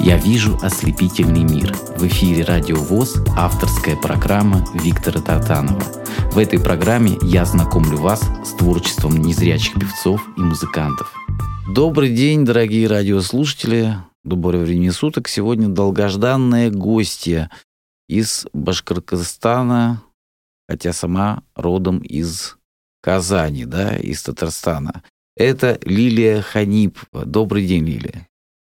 Я вижу ослепительный мир. В эфире Радио ВОЗ авторская программа Виктора Татанова. В этой программе я знакомлю вас с творчеством незрячих певцов и музыкантов. Добрый день, дорогие радиослушатели. Доброго времени суток. Сегодня долгожданная гостья из Башкортостана, хотя сама родом из Казани, да, из Татарстана. Это Лилия Ханипова. Добрый день, Лилия.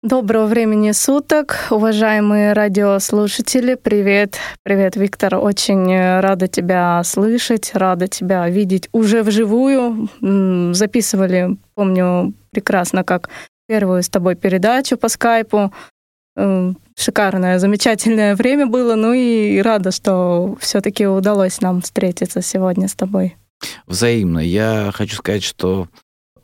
Доброго времени суток, уважаемые радиослушатели. Привет, привет, Виктор. Очень рада тебя слышать, рада тебя видеть уже вживую. Записывали, помню прекрасно, как первую с тобой передачу по скайпу. Шикарное, замечательное время было. Ну и рада, что все-таки удалось нам встретиться сегодня с тобой. Взаимно. Я хочу сказать, что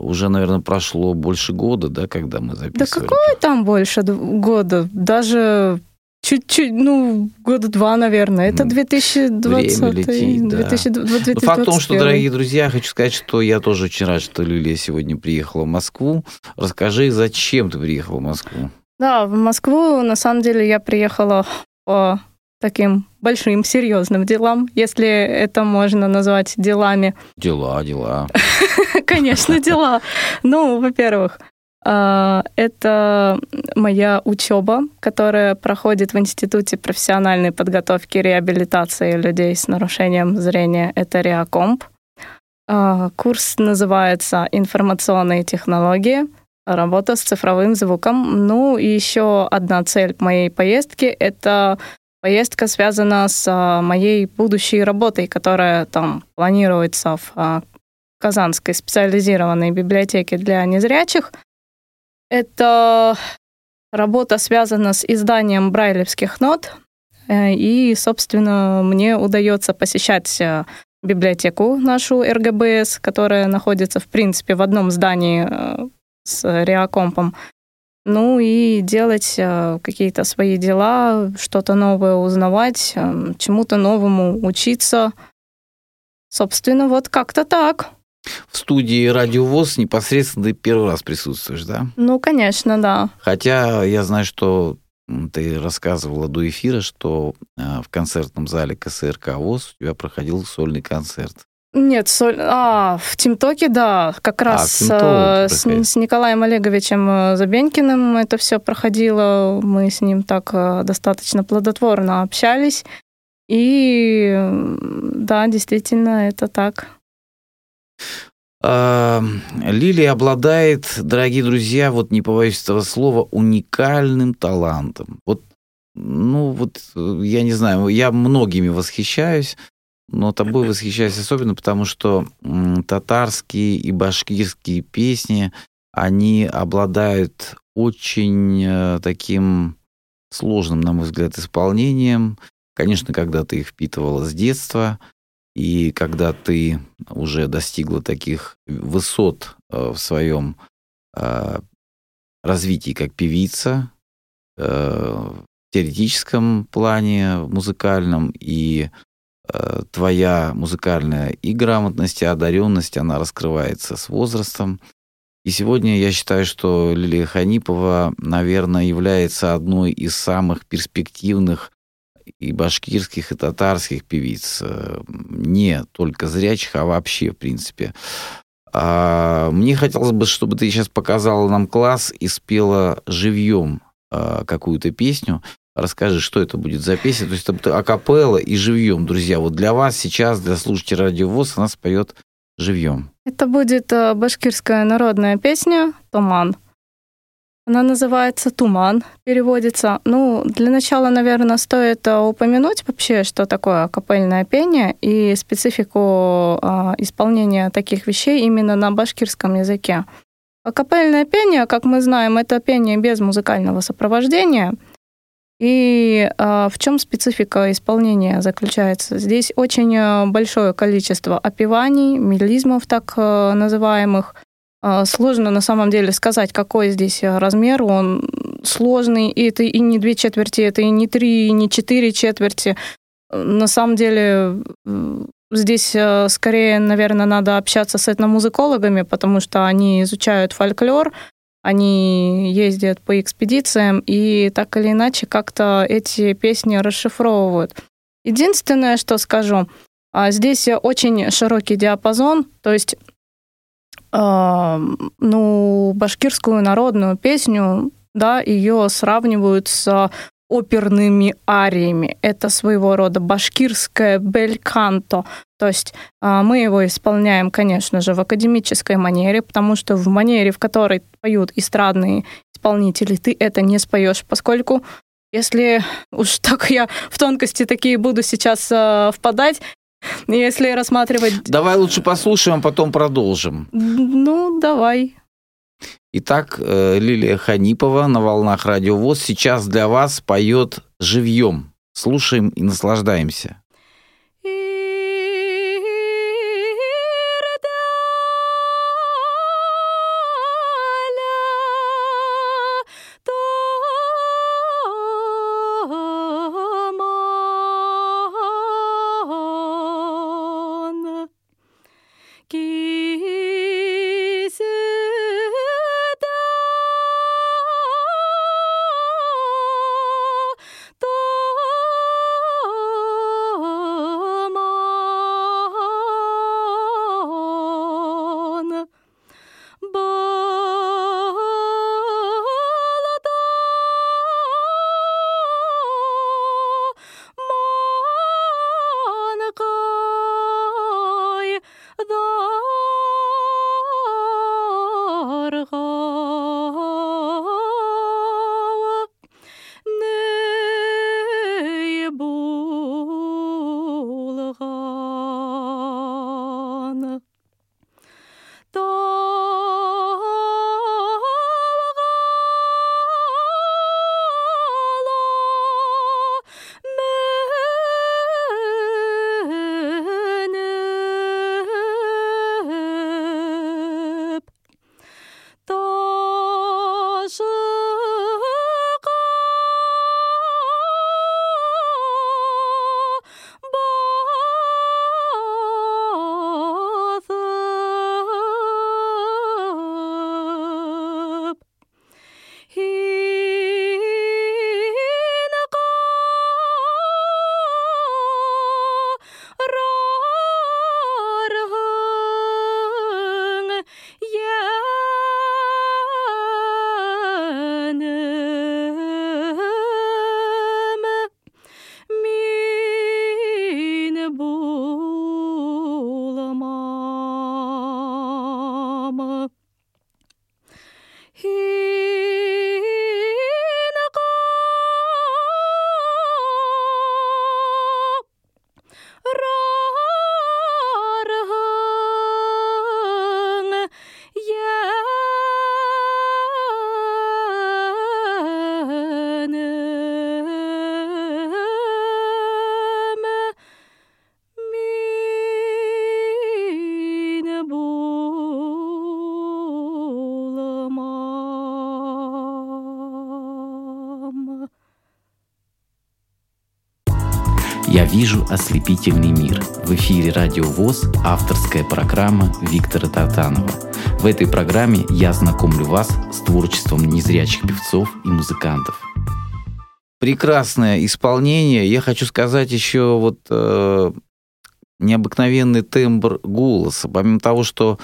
уже, наверное, прошло больше года, да, когда мы записывали. Да какое там больше года? Даже чуть-чуть, ну, года два, наверное. Это 2020. Время летит, да. 2020 Факт в том, что, дорогие друзья, хочу сказать, что я тоже очень рад, что Лилия сегодня приехала в Москву. Расскажи, зачем ты приехала в Москву? Да, в Москву, на самом деле, я приехала по таким большим, серьезным делам, если это можно назвать делами. Дела, дела. Конечно, дела. Ну, во-первых, а, это моя учеба, которая проходит в Институте профессиональной подготовки и реабилитации людей с нарушением зрения. Это РИАКомп. А, курс называется «Информационные технологии. Работа с цифровым звуком». Ну и еще одна цель моей поездки — это Поездка связана с а, моей будущей работой, которая там планируется в а, Казанской специализированной библиотеке для незрячих. Это работа связана с изданием брайлевских нот, э, и, собственно, мне удается посещать э, библиотеку нашу РГБС, которая находится, в принципе, в одном здании э, с Реакомпом, ну и делать э, какие-то свои дела, что-то новое узнавать, э, чему-то новому учиться. Собственно, вот как-то так. В студии Радио ВОЗ непосредственно ты первый раз присутствуешь, да? Ну, конечно, да. Хотя я знаю, что ты рассказывала до эфира, что э, в концертном зале КСРК ВОЗ у тебя проходил сольный концерт. Нет, соль... а, в Тимтоке, да, как а, раз а, с, с Николаем Олеговичем э, Забенькиным это все проходило. Мы с ним так э, достаточно плодотворно общались. И да, действительно, это так. Лилия обладает, дорогие друзья, вот не побоюсь этого слова, уникальным талантом. Вот, ну вот, я не знаю, я многими восхищаюсь, но тобой восхищаюсь особенно потому, что татарские и башкирские песни, они обладают очень э, таким сложным, на мой взгляд, исполнением. Конечно, когда ты их впитывала с детства, и когда ты уже достигла таких высот э, в своем э, развитии как певица, в теоретическом плане, в музыкальном и твоя музыкальная и грамотность, и одаренность, она раскрывается с возрастом. И сегодня я считаю, что Лилия Ханипова, наверное, является одной из самых перспективных и башкирских, и татарских певиц. Э, не только зрячих, а вообще, в принципе. А мне хотелось бы, чтобы ты сейчас показала нам класс и спела живьем э, какую-то песню. Расскажи, что это будет за песня? То есть это акапелла и живьем, друзья. Вот для вас сейчас, для слушателей радио ВОЗ, она споет живьем. Это будет э, башкирская народная песня «Туман». Она называется «Туман», переводится. Ну, для начала, наверное, стоит э, упомянуть вообще, что такое акапельное пение и специфику а, исполнения таких вещей именно на башкирском языке. Акапельное пение, как мы знаем, это пение без музыкального сопровождения – и э, в чем специфика исполнения заключается? Здесь очень э, большое количество опеваний, мелизмов так э, называемых. Э, сложно на самом деле сказать, какой здесь размер. Он сложный, и это и не две четверти, это и не три, и не четыре четверти. На самом деле здесь скорее, наверное, надо общаться с этномузыкологами, потому что они изучают фольклор, они ездят по экспедициям и так или иначе как-то эти песни расшифровывают. Единственное, что скажу, а, здесь очень широкий диапазон, то есть э, ну, башкирскую народную песню, да, ее сравнивают с оперными ариями. Это своего рода башкирское бельканто. То есть э, мы его исполняем, конечно же, в академической манере, потому что в манере, в которой поют эстрадные исполнители, ты это не споешь, поскольку если уж так я в тонкости такие буду сейчас э, впадать, если рассматривать... Давай лучше послушаем, а потом продолжим. Ну, давай. Итак, э, Лилия Ханипова на волнах Радио ВОЗ сейчас для вас поет живьем. Слушаем и наслаждаемся. Вижу ослепительный мир». В эфире «Радио ВОЗ» авторская программа Виктора Татанова. В этой программе я знакомлю вас с творчеством незрячих певцов и музыкантов. Прекрасное исполнение. Я хочу сказать еще вот э, необыкновенный тембр голоса. Помимо того, что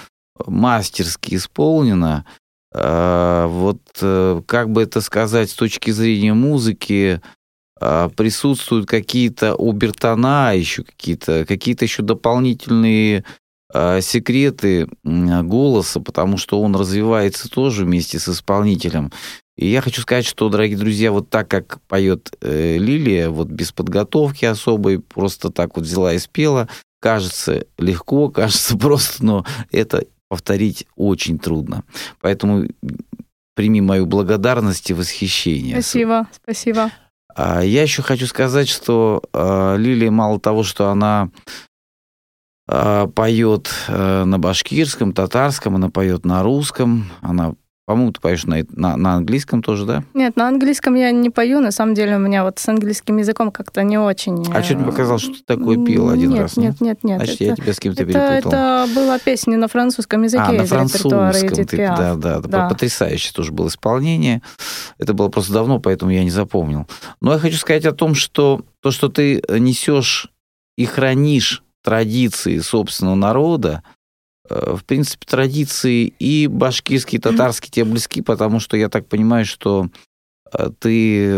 мастерски исполнено, э, вот э, как бы это сказать с точки зрения музыки, присутствуют какие-то обертона, еще какие-то какие еще дополнительные а, секреты голоса, потому что он развивается тоже вместе с исполнителем. И я хочу сказать, что, дорогие друзья, вот так как поет э, Лилия, вот без подготовки особой, просто так вот взяла и спела, кажется легко, кажется просто, но это повторить очень трудно. Поэтому прими мою благодарность и восхищение. Спасибо, спасибо. А я еще хочу сказать, что а, Лилия мало того, что она а, поет э, на башкирском, татарском, она поет на русском, она По-моему, ты поешь на, на, на английском тоже, да? Нет, на английском я не пою. На самом деле у меня вот с английским языком как-то не очень... А что ты показал, что ты такое пил один нет, раз? Нет, нет, нет. Значит, это, я тебя с кем-то это, перепутал. это была песня на французском языке а, на французском. Ты, да, да, Да. Потрясающе тоже было исполнение. Это было просто давно, поэтому я не запомнил. Но я хочу сказать о том, что то, что ты несешь и хранишь традиции собственного народа, э, в принципе, традиции и башкирские, и татарские тебе близки, потому что я так понимаю, что э, ты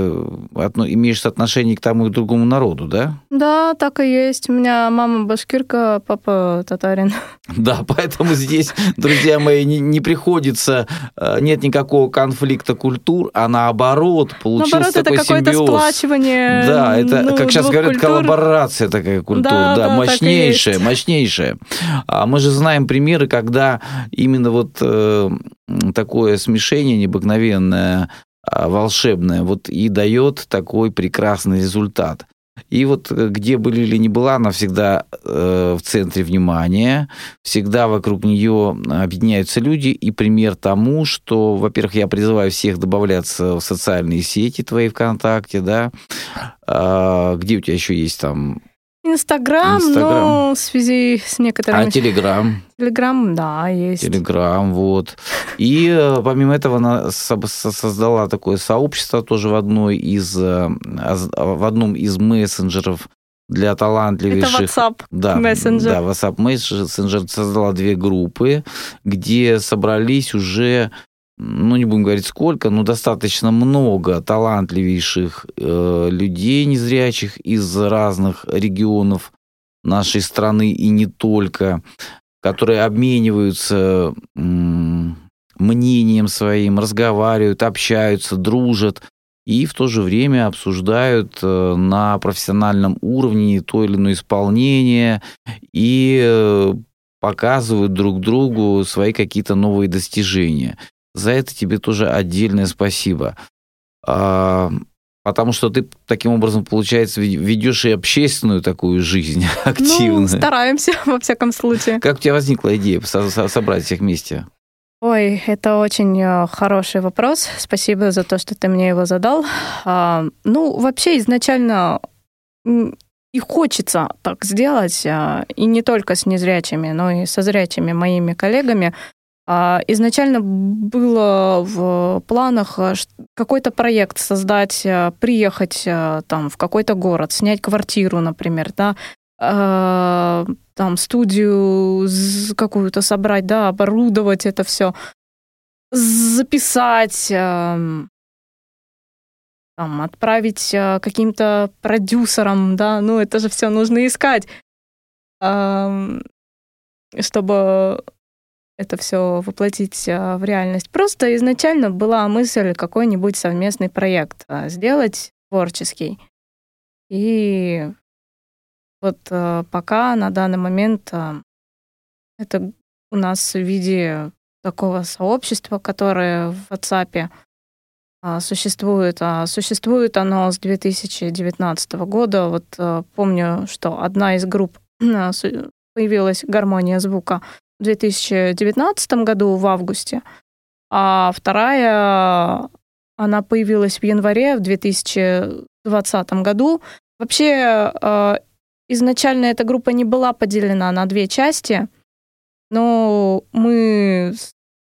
отно- имеешь отношение к тому и другому народу, да? Да, так и есть. У меня мама башкирка, папа татарин. Да, поэтому здесь, друзья мои, не, не приходится, э, нет никакого конфликта культур, а наоборот, получился Наоборот, это такой какое-то симбиоз. сплачивание. Да, это, ну, как сейчас говорят, культур. коллаборация такая культура, Да, да, да, мощнейшая, мощнейшая. А мы же знаем примеры, когда именно вот э, такое смешение необыкновенное, а, волшебное, вот и дает такой прекрасный результат. И вот э, где бы Лили ни была, она всегда э, в центре внимания, всегда вокруг нее объединяются люди, и пример тому, что, во-первых, я призываю всех добавляться в социальные сети твои ВКонтакте, да, А, где у тебя еще есть там, Инстаграм, но в связи с некоторыми... а, Телеграм, Телеграм, да, есть. Телеграм, вот. И э, помимо этого она со- со- создала такое сообщество тоже в одной из, э, в одном из мессенджеров для Это талантливейших WhatsApp. Да, Мессенджер. Да, WhatsApp Messenger создала две группы, где собрались уже, ну, не будем говорить сколько, но достаточно много талантливейших э, людей незрячих из разных регионов нашей страны и не только, которые обмениваются м, мнением своим, разговаривают, общаются, дружат и в то же время обсуждают э, на профессиональном уровне то или иное исполнение и э, показывают друг другу свои какие-то новые достижения. За это тебе тоже отдельное спасибо. А, Потому что ты таким образом, получается, ве- ведешь и общественную такую жизнь Ну, активную. стараемся, во всяком случае. Как у тебя возникла идея со- со- собрать всех вместе? Ой, это очень э, хороший вопрос. Спасибо за то, что ты мне его задал. А, ну, вообще изначально и хочется так сделать, а, и не только с незрячими, но и со зрячими моими коллегами. А, Изначально было в планах ш- какой-то проект создать, а, приехать а, там в какой-то город, снять квартиру, например, да, там студию какую-то собрать, да, оборудовать это все, записать, эм, там, отправить э, каким-то продюсерам, да, ну это же все нужно искать, Ам, чтобы это все воплотить э, в реальность. Просто изначально была мысль какой-нибудь совместный проект э, сделать творческий. И вот э, пока на данный момент это у нас в виде такого сообщества, которое в WhatsApp а, существует. А существует оно с 2019 года. Вот помню, что одна из групп а, появилась «Гармония звука» в 2019 году в августе, а вторая, она появилась в январе в 2020 году. Вообще, э, изначально эта группа не была поделена на две части, но мы с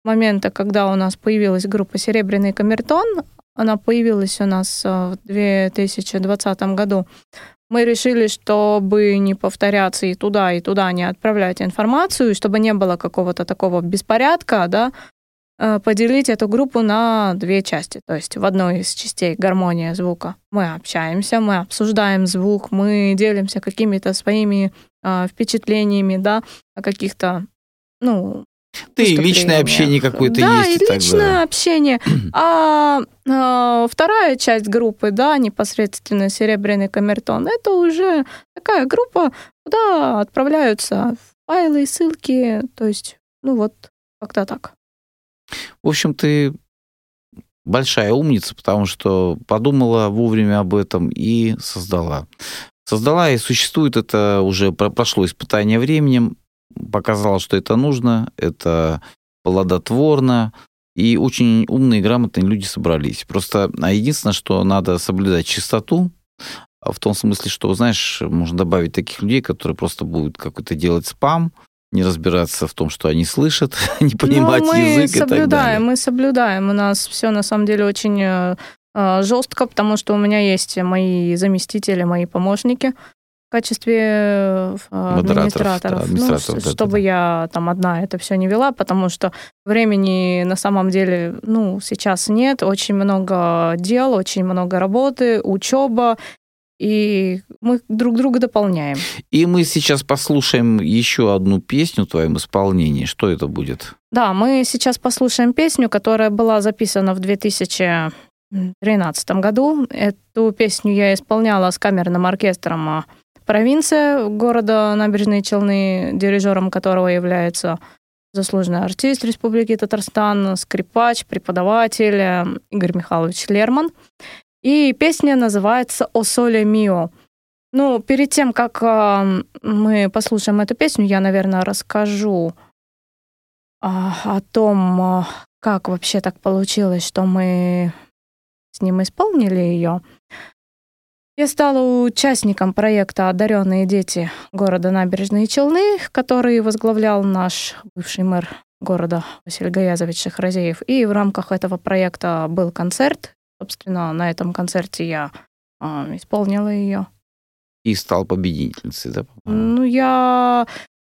момента, когда у нас появилась группа «Серебряный камертон», она появилась у нас э, в 2020 году, мы решили, чтобы не повторяться и туда, и туда не отправлять информацию, чтобы не было какого-то такого беспорядка, да, э, поделить эту группу на две части. То есть в одной из частей гармония звука мы общаемся, мы обсуждаем звук, мы делимся какими-то своими э, впечатлениями, да, о каких-то, ну, Ты личное выступлениях. общение какое-то да, есть. и тогда. личное общение. А, а, вторая часть группы, да, непосредственно Серебряный камертон, это уже такая группа, куда отправляются файлы, ссылки, то есть, ну вот, как-то так. В общем, ты большая умница, потому что подумала вовремя об этом и создала. Создала и существует это уже про- прошло испытание временем, показало, что это нужно, это плодотворно, и очень умные, грамотные люди собрались. Просто а единственное, что надо соблюдать чистоту, а в том смысле, что, знаешь, можно добавить таких людей, которые просто будут какой-то делать спам, не разбираться в том, что они слышат, не понимать ну, мы язык соблюдаем, и так далее. Мы соблюдаем, у нас все на самом деле очень э, э, жестко, потому что у меня есть мои заместители, мои помощники качестве э, администраторов, да, администраторов ну, да, чтобы да. я там одна это все не вела, потому что времени на самом деле ну сейчас нет, очень много дел, очень много работы, учеба, и мы друг друга дополняем. И мы сейчас послушаем еще одну песню в твоем исполнении. Что это будет? Да, мы сейчас послушаем песню, которая была записана в 2013 году. Эту песню я исполняла с камерным оркестром а, провинция города Набережные Челны, дирижером которого является заслуженный артист Республики Татарстан, скрипач, преподаватель э, Игорь Михайлович Лерман. И песня называется «О соле мио». Ну, перед тем, как э, мы послушаем эту песню, я, наверное, расскажу э, о том, э, как вообще так получилось, что мы с ним исполнили ее. Я стала участником проекта «Одаренные дети» города Набережные Челны, который возглавлял наш бывший мэр города Василий Гаязович Шахразеев. И в рамках этого проекта был концерт Собственно, на этом концерте я а, исполнила ее. И стал победительницей, да? Ну, я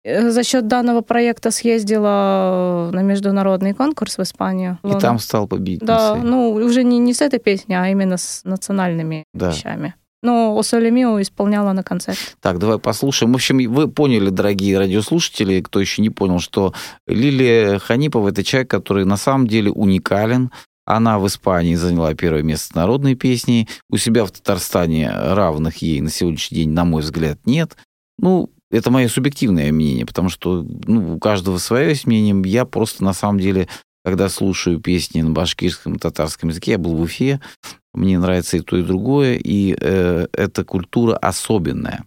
э, за счет данного проекта съездила на международный конкурс в Испанию. И там стал победительницей. Да, ну, уже не, не с этой песней, а именно с национальными да. вещами. Но Мио исполняла на концерте. Так, давай послушаем. В общем, вы поняли, дорогие радиослушатели, кто еще не понял, что Лилия Ханипова – это человек, который на самом деле уникален, она в Испании заняла первое место с народной песней. У себя в Татарстане равных ей на сегодняшний день, на мой взгляд, нет. Ну, это мое субъективное мнение, потому что ну, у каждого свое мнение. Я просто на самом деле, когда слушаю песни на башкирском татарском языке, я был в Уфе, мне нравится и то, и другое, и э, эта культура особенная.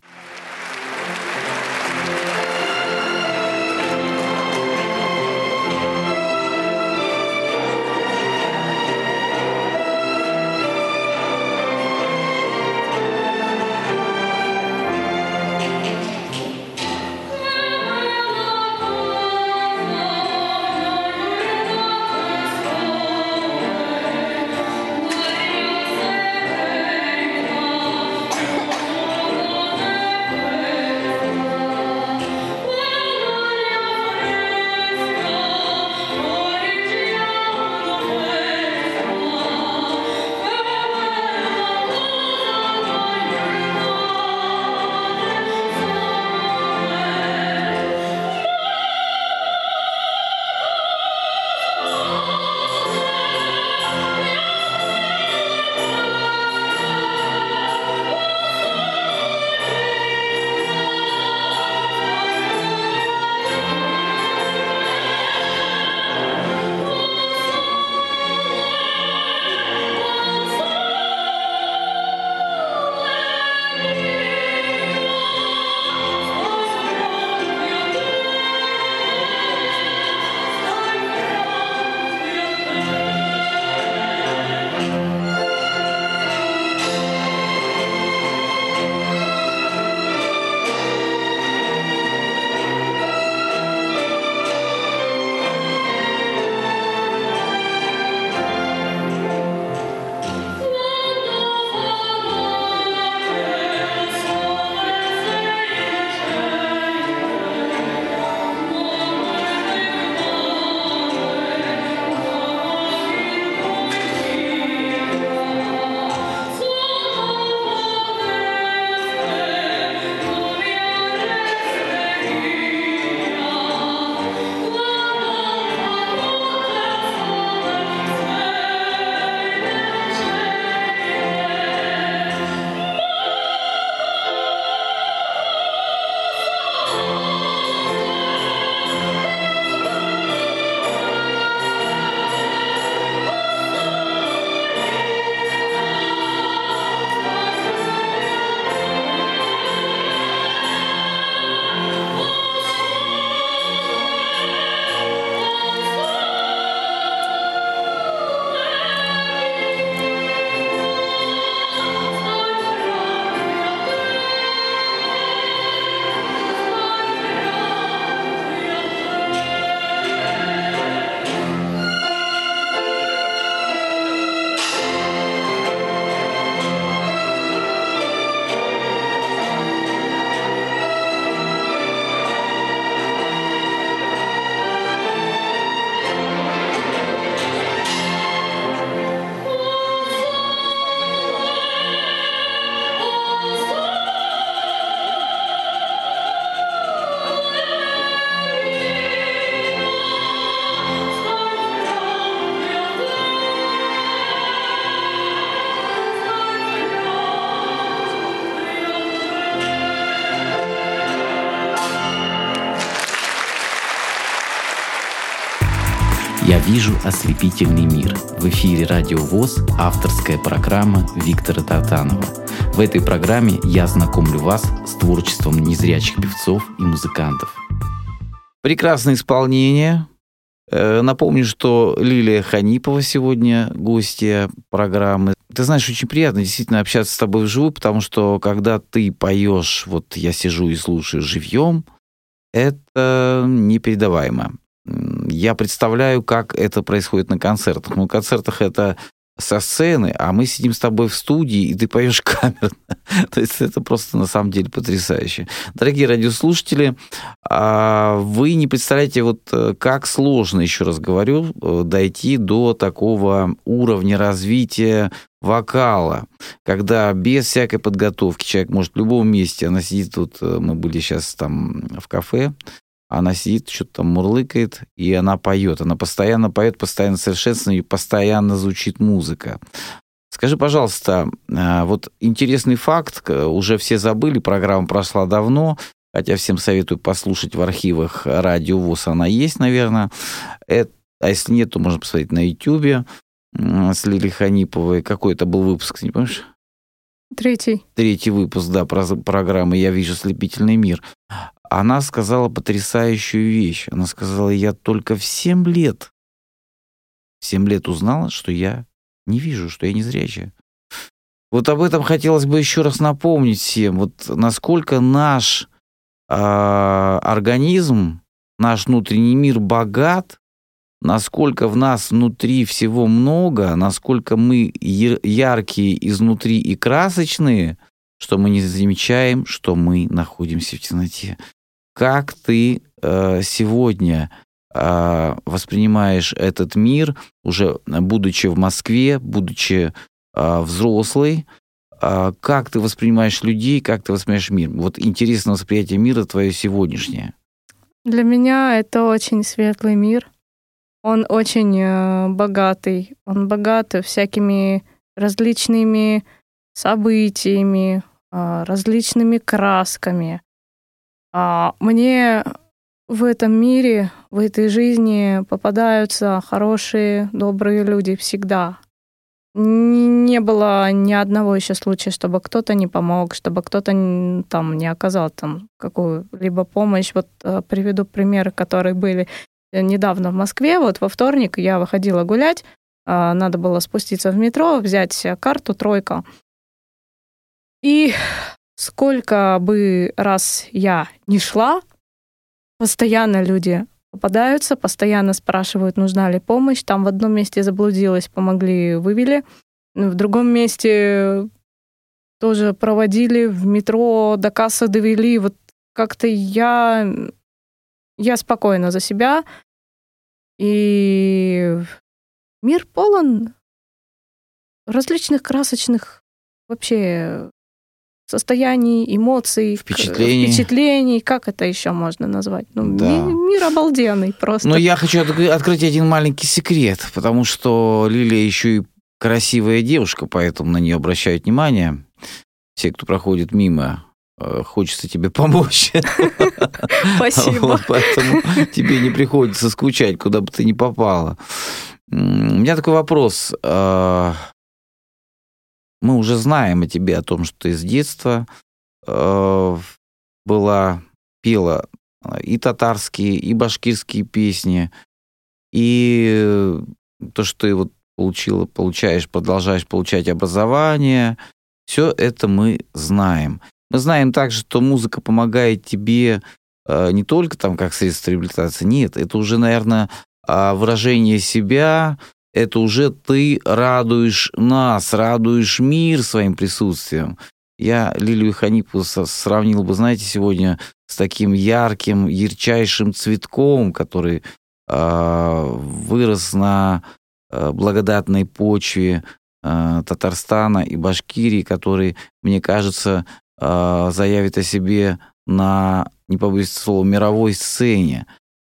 Вижу ослепительный мир». В эфире «Радио ВОЗ» авторская программа Виктора Татанова. В этой программе я знакомлю вас с творчеством незрячих певцов и музыкантов. Прекрасное исполнение. Э, напомню, что Лилия Ханипова сегодня гостья программы. Ты знаешь, очень приятно действительно общаться с тобой вживую, потому что когда ты поешь, вот я сижу и слушаю живьем, это непередаваемо. Я представляю, как это происходит на концертах. На концертах это со сцены, а мы сидим с тобой в студии, и ты поешь камерно. То есть это просто на самом деле потрясающе. Дорогие радиослушатели, а, вы не представляете, вот э, как сложно, еще раз говорю, э, дойти до такого уровня развития вокала, когда без всякой подготовки человек может в любом месте, она сидит тут, э, мы были сейчас там в кафе, она сидит, что-то там мурлыкает, и она поет. Она постоянно поет, постоянно совершенствует, и постоянно звучит музыка. Скажи, пожалуйста, а, вот интересный факт, уже все забыли, программа прошла давно, хотя всем советую послушать в архивах радио ВОЗ, она есть, наверное. Это, а если нет, то можно посмотреть на YouTube с Лили Ханиповой. Какой это был выпуск, не помнишь? Третий. Третий выпуск, да, программы «Я вижу слепительный мир» она сказала потрясающую вещь. Она сказала, я только в 7 лет, в 7 лет узнала, что я не вижу, что я не зрячая. Вот об этом хотелось бы еще раз напомнить всем. Вот насколько наш э, организм, наш внутренний мир богат, насколько в нас внутри всего много, насколько мы яркие изнутри и красочные, что мы не замечаем, что мы находимся в темноте. Как ты э, сегодня э, воспринимаешь этот мир, уже будучи в Москве, будучи э, взрослый, э, как ты воспринимаешь людей, как ты воспринимаешь мир? Вот интересно восприятие мира твое сегодняшнее. Для меня это очень светлый мир. Он очень э, богатый. Он богат всякими различными событиями, различными красками. А, мне в этом мире, в этой жизни попадаются хорошие, добрые люди всегда. Не было ни одного еще случая, чтобы кто-то не помог, чтобы кто-то там не оказал там какую-либо помощь. Вот э, приведу примеры, которые были недавно в Москве. Вот во вторник я выходила гулять, а, надо было спуститься в метро, взять карту «Тройка». И сколько бы раз я не шла, постоянно люди попадаются, постоянно спрашивают, нужна ли помощь. Там в одном месте заблудилась, помогли, вывели. В другом месте тоже проводили, в метро до кассы довели. Вот как-то я, я спокойна за себя. И мир полон различных красочных вообще состояний, эмоций, впечатлений. впечатлений. Как это еще можно назвать? Ну, да. мир, мир обалденный просто. Но я хочу открыть один маленький секрет, потому что Лилия еще и красивая девушка, поэтому на нее обращают внимание. Все, кто проходит мимо, э, хочется тебе помочь. Спасибо. поэтому тебе не приходится скучать, куда бы ты ни попала. У меня такой вопрос. Мы уже знаем о тебе, о том, что ты с детства э, была, пела э, и татарские, и башкирские песни, и то, что ты вот получила, получаешь, продолжаешь получать образование, все это мы знаем. Мы знаем также, что музыка помогает тебе э, не только там как средство реабилитации, нет, это уже, наверное, а, выражение себя, это уже ты радуешь нас, радуешь мир своим присутствием. Я Лилию Ханипу сравнил бы, знаете, сегодня с таким ярким, ярчайшим цветком, который э, вырос на э, благодатной почве э, Татарстана и Башкирии, который, мне кажется, э, заявит о себе на, не побоюсь слова, мировой сцене.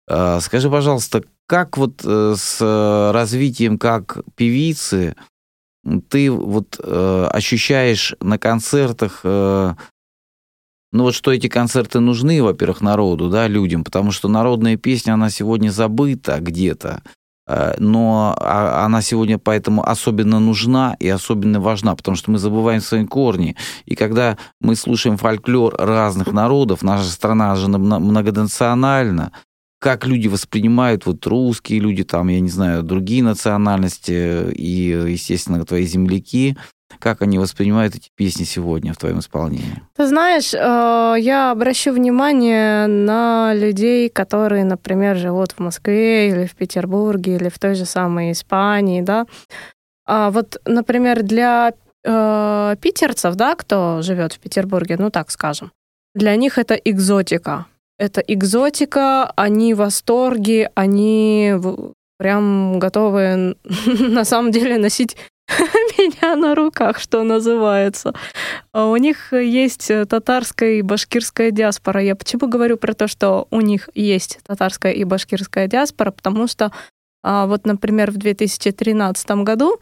Скажи, пожалуйста, как вот э, с развитием как певицы ты вот э, ощущаешь на концертах, э, ну вот что эти концерты нужны, во-первых, народу, да, людям, потому что народная песня, она сегодня забыта где-то. Э, но а, она сегодня поэтому особенно нужна и особенно важна, потому что мы забываем свои корни. И когда мы слушаем фольклор разных народов, наша страна же многонациональна, как люди воспринимают, вот русские люди, там, я не знаю, другие национальности и, естественно, твои земляки, как они воспринимают эти песни сегодня в твоем исполнении? Ты знаешь, э, я обращу внимание на людей, которые, например, живут в Москве или в Петербурге или в той же самой Испании, да. А вот, например, для э, питерцев, да, кто живет в Петербурге, ну так скажем, для них это экзотика. Это экзотика, они в восторге, они прям готовы на самом деле носить меня на руках, что называется. А у них есть татарская и башкирская диаспора. Я почему говорю про то, что у них есть татарская и башкирская диаспора? Потому что а, вот, например, в 2013 году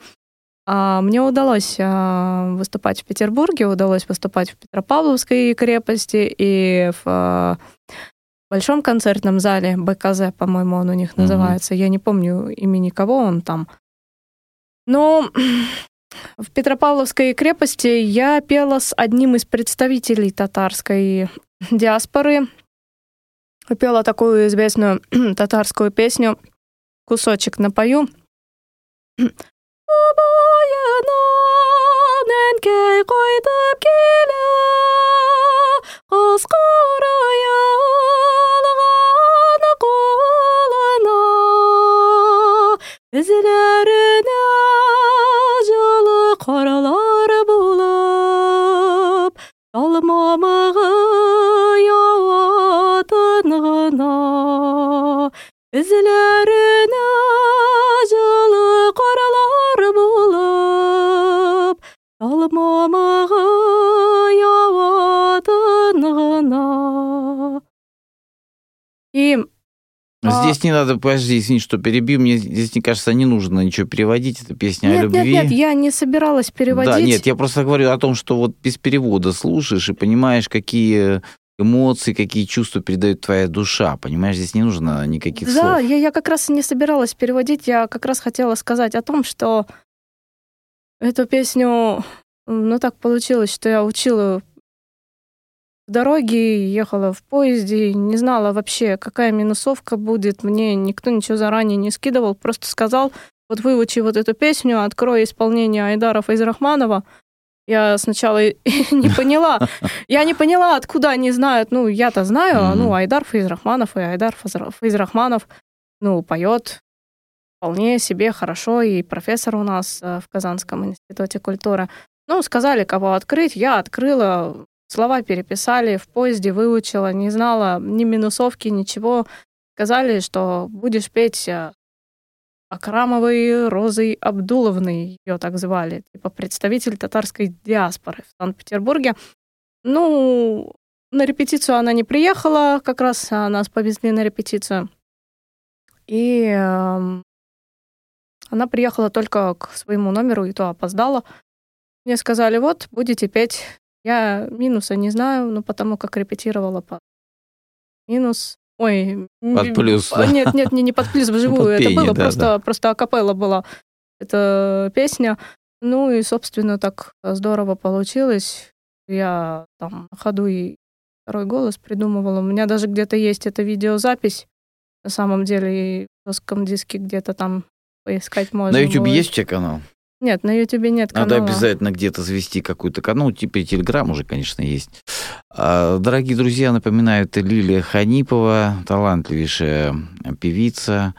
а, мне удалось выступать в Петербурге, удалось выступать в Петропавловской крепости и в большом концертном зале БКЗ, по-моему, он у них называется. Mm-hmm. Я не помню имени кого он там. Но в Петропавловской крепости я пела с одним из представителей татарской диаспоры. Пела такую известную татарскую песню «Кусочек напою». Izlarına жылы қаралар болып Талмамағы яуатын ғына Ізлеріне жылы қаралар болып Талмамағы а... Здесь не надо, подожди, извини, что перебью. Мне здесь, мне кажется, не нужно ничего переводить. Это песня нет, о любви. Нет, нет, я не собиралась переводить. Да, нет, я просто говорю о том, что вот без перевода слушаешь и понимаешь, какие эмоции, какие чувства передает твоя душа. Понимаешь, здесь не нужно никаких да, слов. Да, я, я как раз и не собиралась переводить. Я как раз хотела сказать о том, что эту песню, ну так получилось, что я учила дороге, ехала в поезде, не знала вообще, какая минусовка будет. Мне никто ничего заранее не скидывал, просто сказал, вот выучи вот эту песню, открой исполнение Айдаров из Рахманова. Я сначала не поняла. Я не поняла, откуда они знают. Ну, я-то знаю, mm-hmm. ну, Айдар Фейзрахманов и Айдар Фейзрахманов, ну, поет вполне себе хорошо, и профессор у нас э, в Казанском институте культуры. Ну, сказали, кого открыть, я открыла, Слова переписали, в поезде выучила, не знала ни минусовки, ничего. Сказали, что будешь петь э, Акрамовой Розой Абдуловной, ее так звали, типа представитель татарской диаспоры в Санкт-Петербурге. Ну, на репетицию она не приехала, как раз нас повезли на репетицию. И э, она приехала только к своему номеру, и то опоздала. Мне сказали, вот, будете петь я минуса не знаю, но потому как репетировала по минус. Ой, под плюс. Да. Нет, нет, не, не под плюс вживую. Под это было да, просто, да. просто акапелла была эта песня. Ну и, собственно, так здорово получилось. Я там на ходу и второй голос придумывала. У меня даже где-то есть эта видеозапись. На самом деле, и в жестком диске где-то там поискать можно. На YouTube есть у тебя канал? Нет, на Ютубе нет канала. Надо обязательно где-то завести какой-то канал. Ну, типа Телеграм уже, конечно, есть. А, дорогие друзья, напоминаю, это Лилия Ханипова, талантливейшая певица,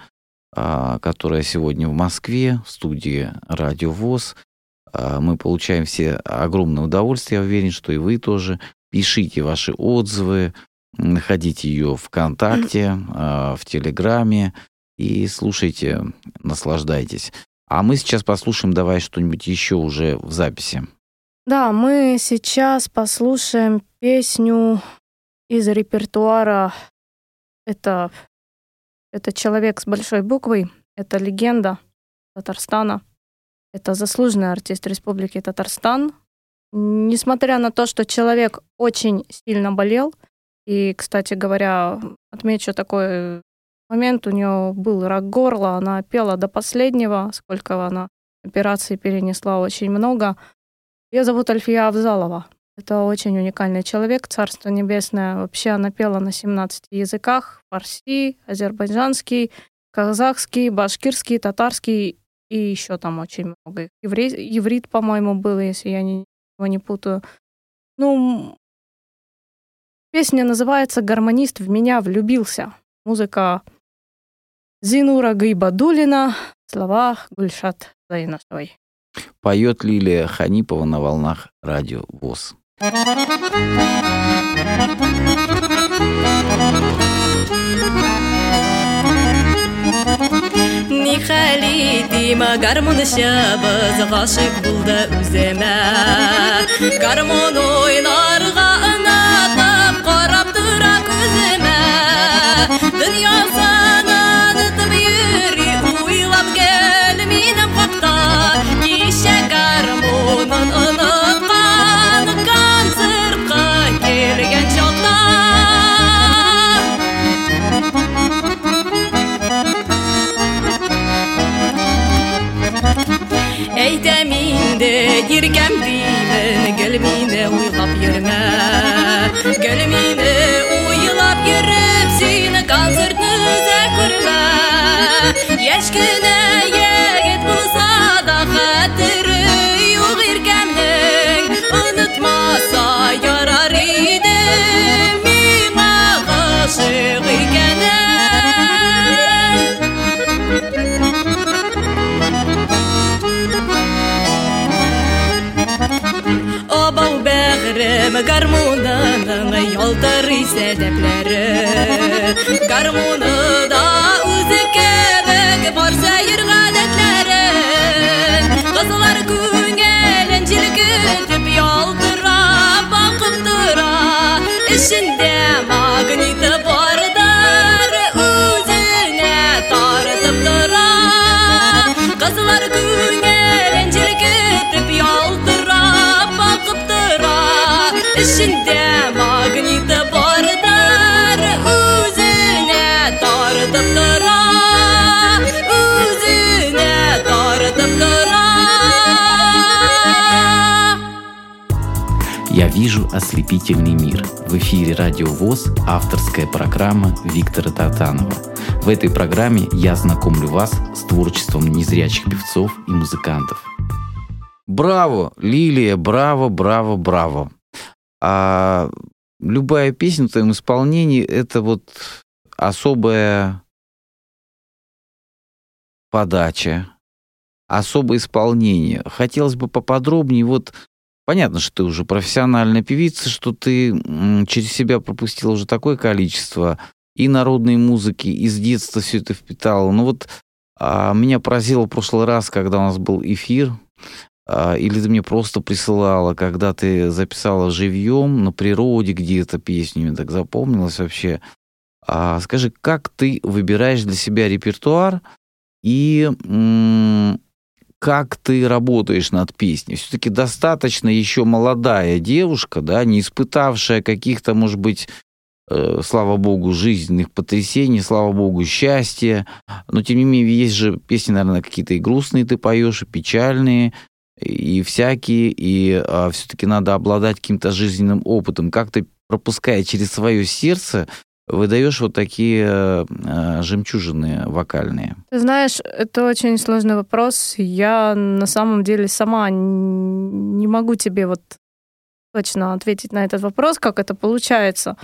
а, которая сегодня в Москве, в студии Радио ВОЗ. А, мы получаем все огромное удовольствие, я уверен, что и вы тоже. Пишите ваши отзывы, находите ее ВКонтакте, в Телеграме и слушайте, наслаждайтесь. А мы сейчас послушаем давай что-нибудь еще уже в записи. Да, мы сейчас послушаем песню из репертуара. Это, это человек с большой буквой, это легенда Татарстана, это заслуженный артист Республики Татарстан. Несмотря на то, что человек очень сильно болел, и, кстати говоря, отмечу такой момент у нее был рак горла, она пела до последнего, сколько она операций перенесла, очень много. Ее зовут Альфия Авзалова. Это очень уникальный человек, Царство Небесное. Вообще она пела на 17 языках. Фарси, азербайджанский, казахский, башкирский, татарский и еще там очень много. Еврей, еврит, по-моему, был, если я не, его не путаю. Ну, песня называется «Гармонист в меня влюбился». Музыка Зинура Гайбадулина, слова Гульшат Зайнасовой. Поет Лилия Ханипова на волнах радио ВОЗ. Нихали дима гармон шабыз ғашық булды үземә Гармон ойнарға ынатып қарап тұра көземә Дүния كام ديما قلبي ناوي бәгърем гармунының ялтырый сәдәпләре Гармуны да үзе кебек бар сәер гадәтләрен Кызлар Эчендә магниты бардар үзенә тартып тора Үзенә тартып тора Я вижу ослепительный мир. В эфире Радио ВОЗ авторская программа Виктора Татанова. В этой программе я знакомлю вас с творчеством незрячих певцов и музыкантов. Браво, Лилия, браво, браво, браво. А любая песня в твоем исполнении – это вот особая подача, особое исполнение. Хотелось бы поподробнее, вот понятно, что ты уже профессиональная певица, что ты через себя пропустила уже такое количество и народной музыки, и с детства все это впитала. Ну вот а, меня поразило в прошлый раз, когда у нас был эфир, или ты мне просто присылала, когда ты записала живьем на природе где-то песню, мне так запомнилось вообще. А, скажи, как ты выбираешь для себя репертуар и как ты работаешь над песней? Все-таки достаточно еще молодая девушка, да, не испытавшая каких-то, может быть, э, слава богу, жизненных потрясений, слава богу, счастья. Но тем не менее, есть же песни, наверное, какие-то и грустные ты поешь, и печальные, и всякие, и все-таки надо обладать каким-то жизненным опытом. Как ты, пропуская через свое сердце, выдаешь вот такие э, жемчужины вокальные? Ты знаешь, это очень сложный вопрос. Я на самом деле сама не могу тебе вот точно ответить на этот вопрос, как это получается.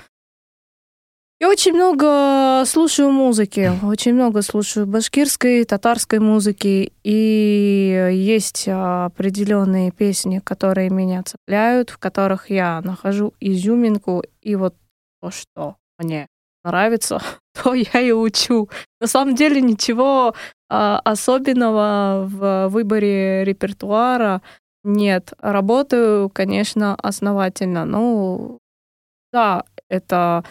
Я очень много слушаю музыки, очень много слушаю башкирской, татарской музыки, и есть определенные песни, которые меня цепляют, в которых я нахожу изюминку, и вот то, что мне нравится, то я и учу. На самом деле ничего а, особенного в выборе репертуара нет. Работаю, конечно, основательно. Ну, да, это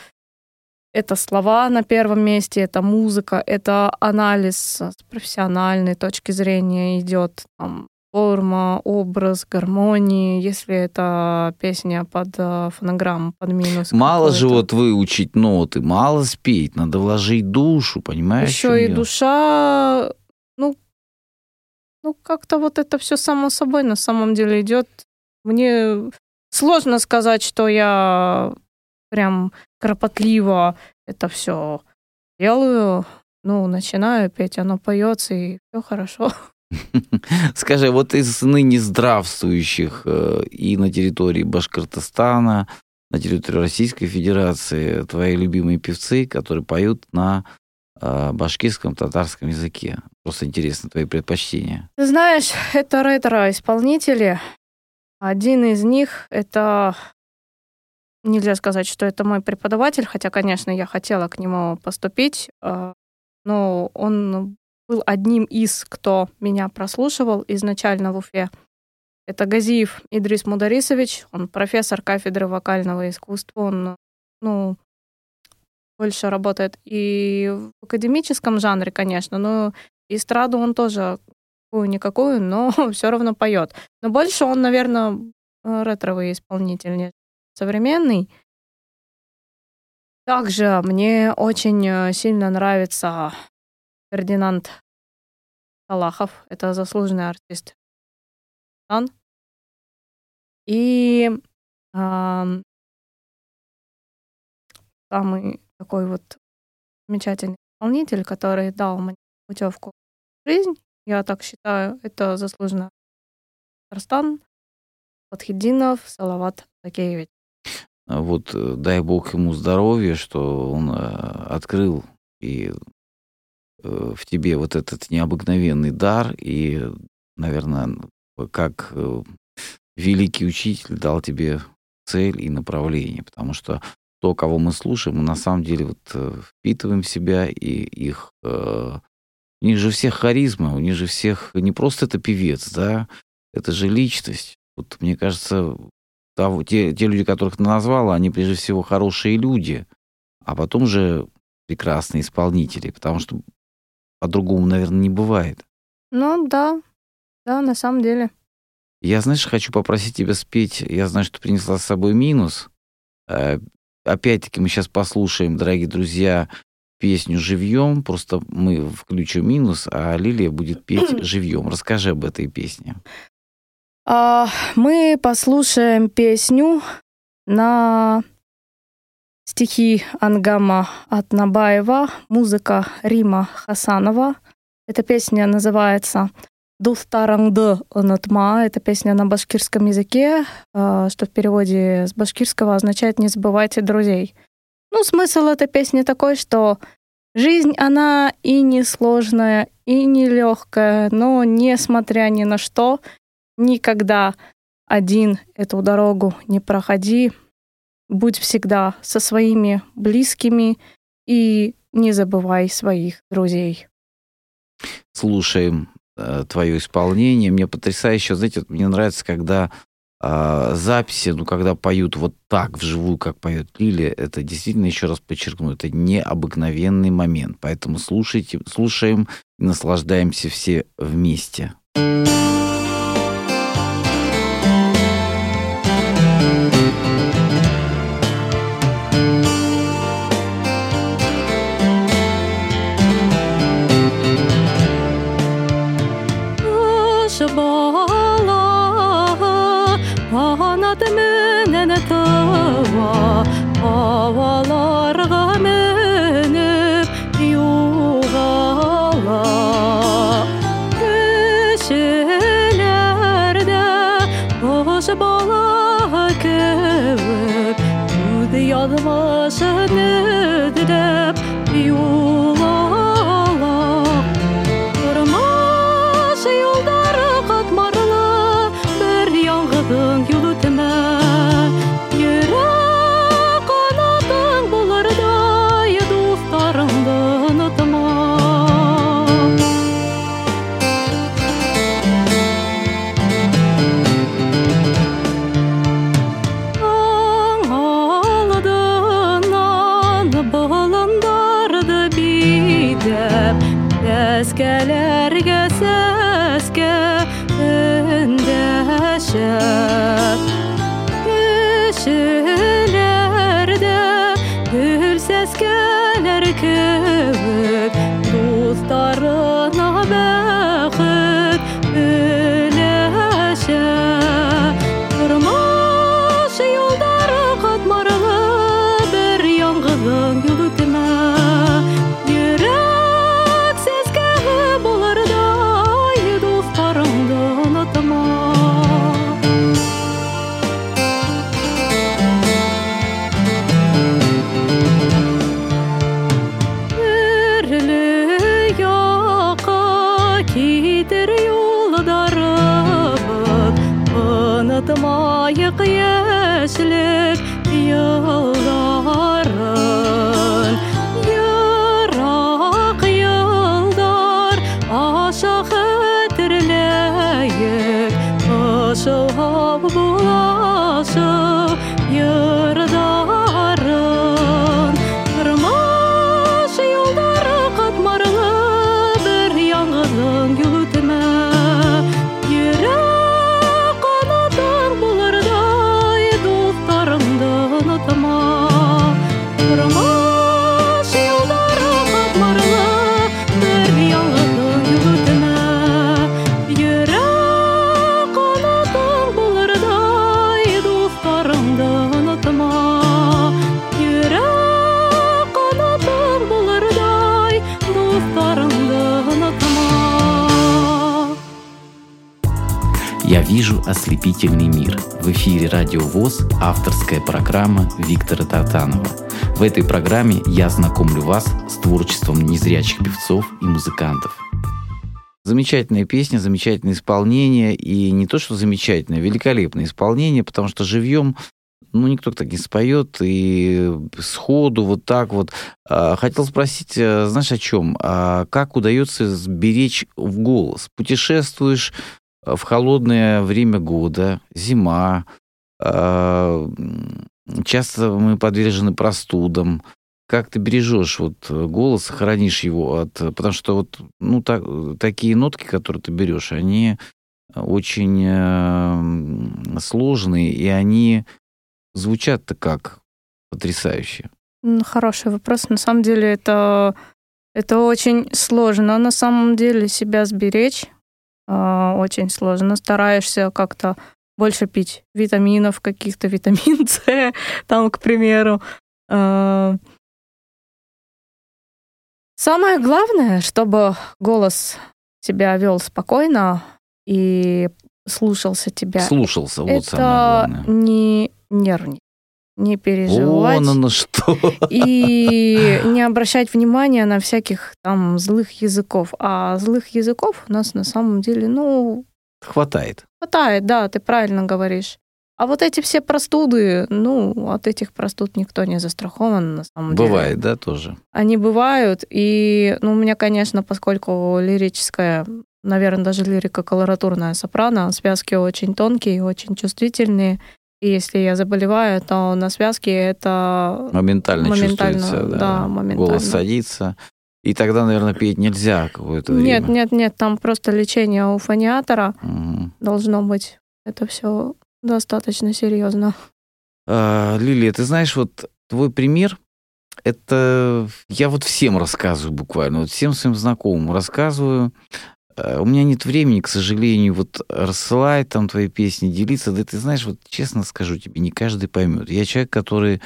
это слова на первом месте, это музыка, это анализ с профессиональной точки зрения идет, там, форма, образ, гармонии, если это песня под э, фонограмму, под минус. Мало же вот выучить ноты, мало спеть, надо вложить душу, понимаешь? Еще и дело? душа, ну, ну как-то вот это все само собой на самом деле идет. Мне сложно сказать, что я прям кропотливо это все делаю. Ну, начинаю петь, оно поется, и все хорошо. Скажи, вот из ныне здравствующих э, и на территории Башкортостана, на территории Российской Федерации, твои любимые певцы, которые поют на э, башкирском, татарском языке. Просто интересно, твои предпочтения. Ты знаешь, это ретро-исполнители. Один из них — это... Нельзя сказать, что это мой преподаватель, хотя, конечно, я хотела к нему поступить, э, но он был одним из, кто меня прослушивал изначально в Уфе. Это Газиев Идрис Мударисович, он профессор кафедры вокального искусства, он, ну, больше работает и в академическом жанре, конечно, но эстраду он тоже какую-никакую, но все равно поет. Но больше он, наверное, ретровый исполнитель, современный. Также мне очень э, сильно нравится Фердинанд Салахов. Это заслуженный артист. И ам, самый такой вот замечательный исполнитель, который дал мне путевку в жизнь, я так считаю, это заслуженно Татарстан, Подхидинов, Салават Такеевич. Вот э, дай бог ему здоровья, что он э, открыл и э, в тебе вот этот необыкновенный дар и, наверное, как великий учитель дал тебе цель и направление, потому что то, кого мы слушаем, мы на самом деле вот впитываем в себя и их у них же всех харизма, у них же всех не просто это певец, да, это же личность. Вот мне кажется, того- те, те люди, которых ты назвала, они прежде всего хорошие люди, а потом же прекрасные исполнители, потому что по-другому, наверное, не бывает. Ну да, да, на самом деле. Я, знаешь, хочу попросить тебя спеть. Я знаю, что принесла с собой минус. Э, Опять-таки мы сейчас послушаем, дорогие друзья, песню живьем. Просто мы включим минус, а Лилия будет петь живьем. Расскажи об этой песне. А, мы послушаем песню на стихи Ангама Атнабаева, музыка Рима Хасанова. Эта песня называется «Дустарангды унутма». Это песня на башкирском языке, а, что в переводе с башкирского означает «не забывайте друзей». Ну, смысл этой песни такой, что жизнь, она и не сложная, и не легкая, но несмотря ни на что, никогда один эту дорогу не проходи. Будь всегда со своими близкими и не забывай своих друзей. Слушаем э, твое исполнение. Мне потрясающе, знаете, вот мне нравится, когда а, записи, ну, когда поют вот так вживую, как поет Лилия, это действительно, еще раз подчеркну, это необыкновенный момент. Поэтому слушайте, слушаем и наслаждаемся все вместе. Ошо эфире «Радио ВОЗ» авторская программа Виктора Тартанова. В этой программе я знакомлю вас с творчеством незрячих певцов и музыкантов. Замечательная песня, замечательное исполнение. И не то, что замечательное, великолепное исполнение, потому что живьем ну, никто так не споет, и сходу вот так вот. А, Хотел спросить, э, знаешь, о чем? А Как удается сберечь в голос? Путешествуешь в холодное время года, зима, а, часто мы подвержены простудам. Как ты бережешь вот э, голос, хранишь его от... Потому что вот ну, так- такие нотки, которые ты берешь, они очень э, сложные, и они звучат-то как потрясающе. Хороший вопрос. На самом деле это, это очень сложно. На самом деле себя сберечь очень сложно. Стараешься как-то больше пить витаминов каких-то, витамин С, там, к примеру. А, Самое главное, чтобы голос себя вел спокойно и слушался тебя. Слушался, вот самое это главное. не нервничать, не переживать. Вон оно что. И не обращать внимания на всяких там злых языков. А злых языков у нас на самом деле, ну, Хватает. хватает, да, ты правильно говоришь. А вот эти все простуды, ну, от этих простуд никто не застрахован на самом деле. Бывает, да, тоже. Они бывают, и, ну, у меня, конечно, поскольку лирическая, наверное, даже лирика колоратурная сопрано, связки очень тонкие, очень чувствительные, если я заболеваю, то на связке это Моментально, Моментально, чувствуется, да. да, моментально. Голос садится. И тогда, наверное, петь нельзя какое-то Нет, время. нет, нет, там просто лечение у фониатора Мгм. должно быть. Это все достаточно серьезно. А, Лилия, ты знаешь, вот твой пример, это я вот всем рассказываю буквально, вот всем своим знакомым рассказываю. А, У меня нет времени, к сожалению, вот рассылать там твои песни, делиться. Да ты знаешь, вот честно скажу тебе, не каждый поймет. Я человек, который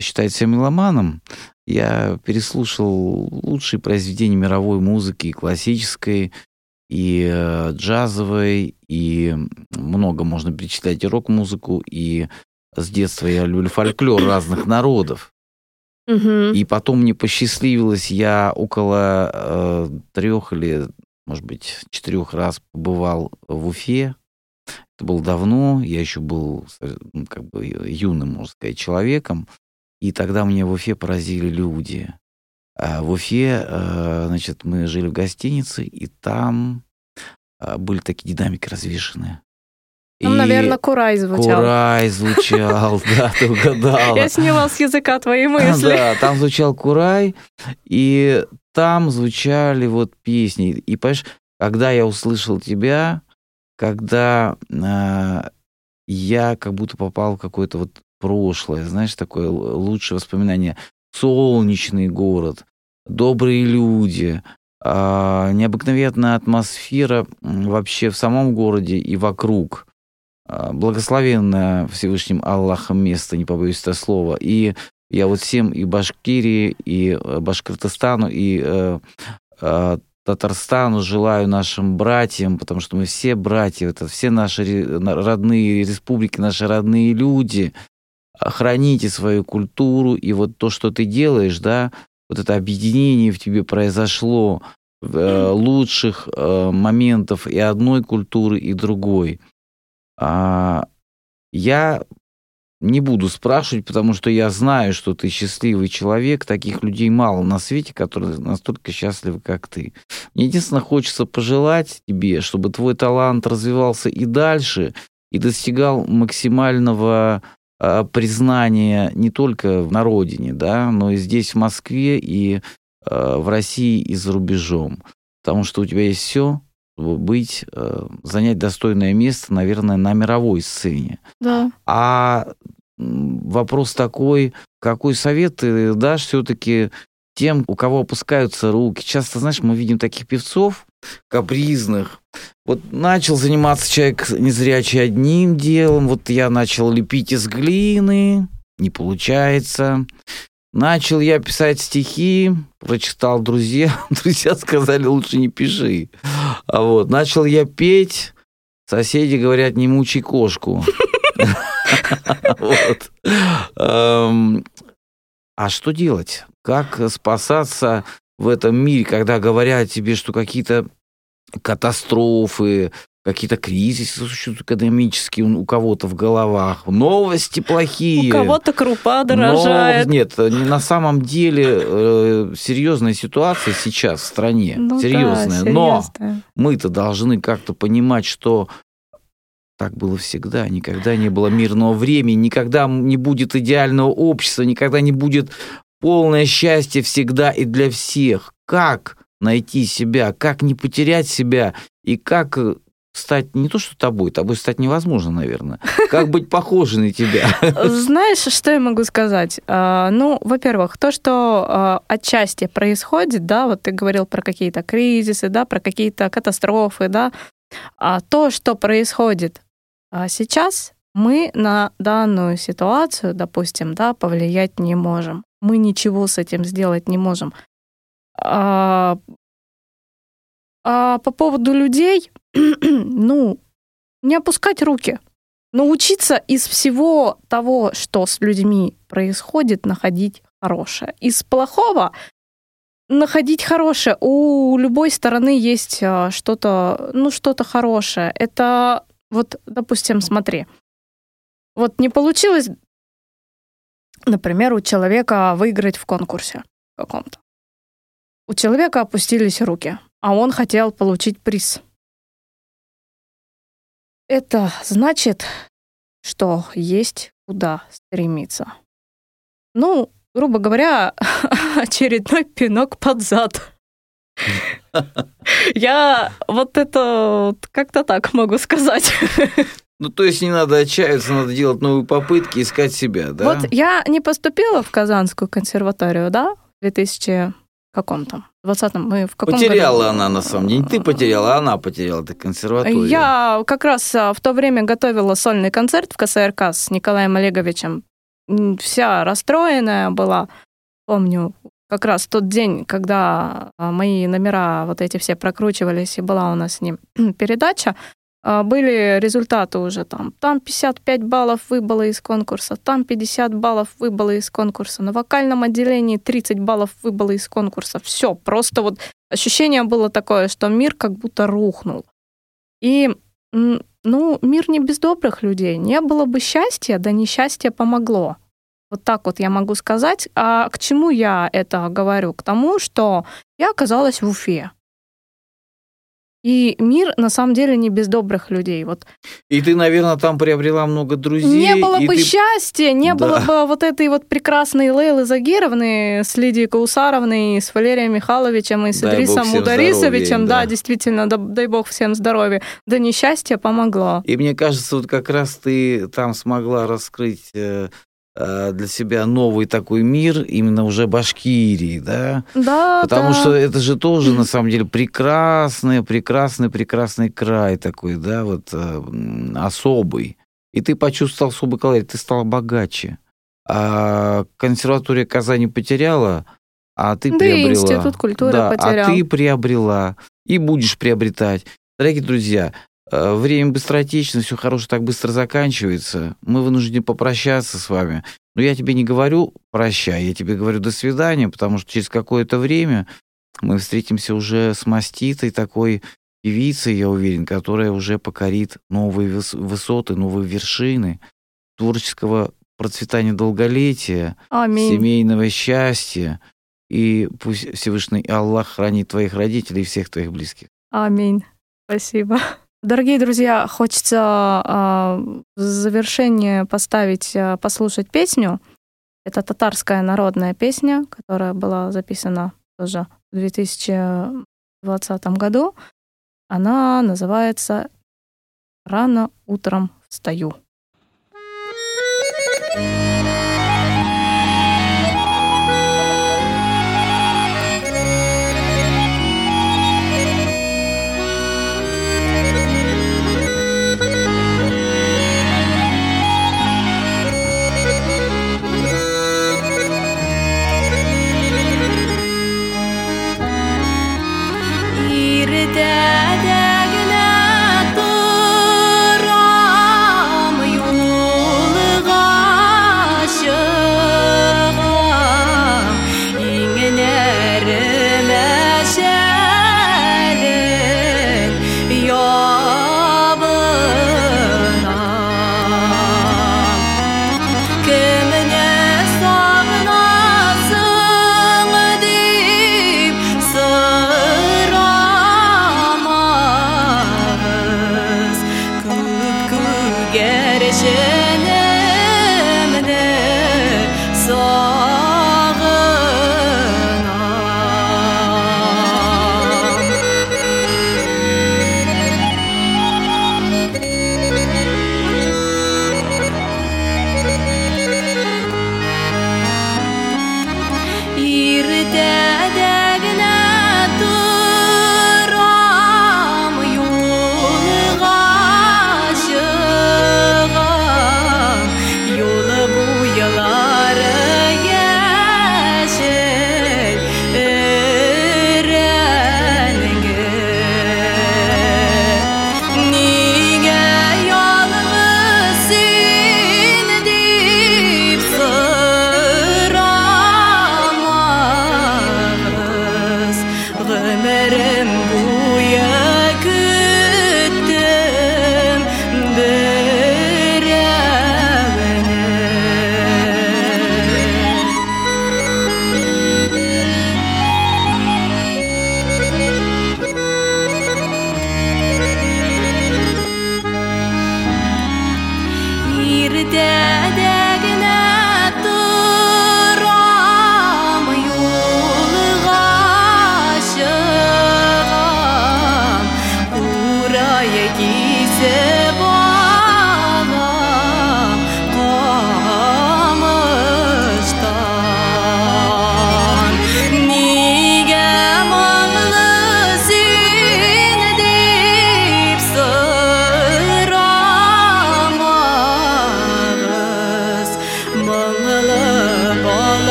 считает себя меломаном. Я переслушал лучшие произведения мировой музыки, и классической, и э, джазовой, и много можно перечислять и рок-музыку, и с детства я люблю фольклор разных народов. И потом мне посчастливилось, я около э, трех или, может быть, четырех раз побывал в Уфе. Это было давно, я еще был как бы юным, можно сказать, человеком. И тогда меня в Уфе поразили люди. А в Уфе, э, значит, мы жили в гостинице, и там э, были такие динамики развешенные. Там, И наверное, Курай звучал. Курай звучал, да, ты угадала. Я сняла с языка твои мысли. Да, там звучал Курай, и там звучали вот песни. И, понимаешь, когда я услышал тебя, когда а, я как будто попал в какое-то вот прошлое, знаешь, такое лучшее воспоминание. Солнечный город, добрые люди, а, необыкновенная атмосфера вообще в самом городе и вокруг. А, Благословенное Всевышним Аллахом место, не побоюсь этого слова. И я вот всем и Башкирии, и э, Башкортостану, и э, э, Татарстану желаю нашим братьям, потому что мы все братья, это все наши родные республики, наши родные люди. Храните свою культуру, и вот то, что ты делаешь, да, вот это объединение в тебе произошло э, лучших э, моментов и одной культуры, и другой. А, Я не буду спрашивать, потому что я знаю, что ты счастливый человек. Таких людей мало на свете, которые настолько счастливы, как ты. Мне единственное хочется пожелать тебе, чтобы твой талант развивался и дальше, и достигал максимального э, признания не только на родине, да, но и здесь, в Москве, и э, в России, и за рубежом. Потому что у тебя есть все, быть, э, занять достойное место, наверное, на мировой сцене. Да. А вопрос такой, какой совет ты дашь все-таки тем, у кого опускаются руки? Часто, знаешь, мы видим таких певцов капризных. Вот начал заниматься человек незрячий одним делом, вот я начал лепить из глины, не получается. Начал я писать стихи, прочитал друзья, друзья сказали, лучше не пиши. А вот, начал я петь, соседи говорят, не мучай кошку. Эм, А что делать? Как спасаться в этом мире, когда говорят тебе, что какие-то катастрофы, какие-то кризисы существуют экономические у кого-то в головах, новости плохие. У кого-то крупа Но дорожает. нет, не на самом деле э, серьезная ситуация сейчас в стране, Ну да, серьезная. Но серьезная. мы-то должны как-то понимать, что так было всегда, никогда не было мирного времени, никогда не будет идеального общества, никогда не будет полное счастье всегда и для всех. Как найти себя, как не потерять себя и как э, стать не то что тобой, тобой стать невозможно, наверное, как быть похожей на тебя. Знаешь, что я могу сказать? А, Ну, во-первых, то, что а, отчасти происходит, да, вот ты говорил про какие-то кризисы, да, про какие-то катастрофы, да, а то, что происходит сейчас, мы на данную ситуацию, допустим, да, повлиять не можем. Мы ничего с этим сделать не можем. А, а по поводу людей, ну, не опускать руки. Научиться из всего того, что с людьми происходит, находить хорошее. Из плохого находить хорошее. У любой стороны есть а, что-то, ну, что-то хорошее. Это вот, допустим, смотри. Вот не получилось, например, у человека выиграть в конкурсе каком-то. У человека опустились руки, а он хотел получить приз. Это значит, что есть куда стремиться. Ну, грубо говоря, очередной пинок под зад. Я вот это как-то так могу сказать. Ну, то есть не надо отчаиваться, надо делать новые попытки, искать себя, да? Вот я не поступила в Казанскую консерваторию, да, в 2000 каком-то, 20-м, мы в каком Потеряла году? она, на самом деле. Не ты потеряла, а она потеряла эту консерваторию. Я как раз а, в то время готовила сольный концерт в КСРК с Николаем Олеговичем. Вся расстроенная была. Помню, как раз тот день, когда а, мои номера вот эти все прокручивались, и была у нас с ним передача, были результаты уже там. Там 55 баллов выбыло из конкурса, там 50 баллов выбыло из конкурса, на вокальном отделении 30 баллов выбыло из конкурса. Все, просто вот ощущение было такое, что мир как будто рухнул. И, ну, мир не без добрых людей. Не было бы счастья, да несчастье помогло. Вот так вот я могу сказать. А к чему я это говорю? К тому, что я оказалась в Уфе. И мир на самом деле не без добрых людей. Вот И ты, наверное, там приобрела много друзей. не было бы ты- счастья, не Да. было бы вот этой вот прекрасной Лейлы Загировны с Лидией Каусаровной, с Валерием Михайловичем и с Дай Идрисом Ударисовичем. Да, да. действительно, да- дай бог всем здоровья. Да несчастье помогло. И мне кажется, вот как раз ты там смогла раскрыть э, для себя новый такой мир, именно уже Башкирии, да? Да, Потому да. что это же тоже, на самом деле, прекрасный, прекрасный, прекрасный край такой, да, вот э, особый. И ты почувствовал особый колорит, ты стала богаче. А консерватория Казани потеряла, а ты Да приобрела. Институт культуры да, потерял. А ты приобрела и будешь приобретать. Дорогие друзья, э, Э, время быстротечно, все хорошее так быстро заканчивается. Мы вынуждены попрощаться с вами. Но я тебе не говорю «прощай», я тебе говорю «до свидания», потому что через какое-то время мы встретимся уже с маститой такой певицей, я уверен, которая уже покорит новые высоты, новые вершины творческого процветания долголетия, Аминь. семейного счастья. И пусть Всевышний Аллах хранит твоих родителей и всех твоих близких. Аминь. Спасибо. Дорогие друзья, хочется а, в завершение поставить, а, послушать песню. Это татарская народная песня, которая была записана тоже в 2020 году. Она называется «Рано утром встаю».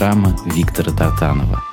храма Виктора Тартанова.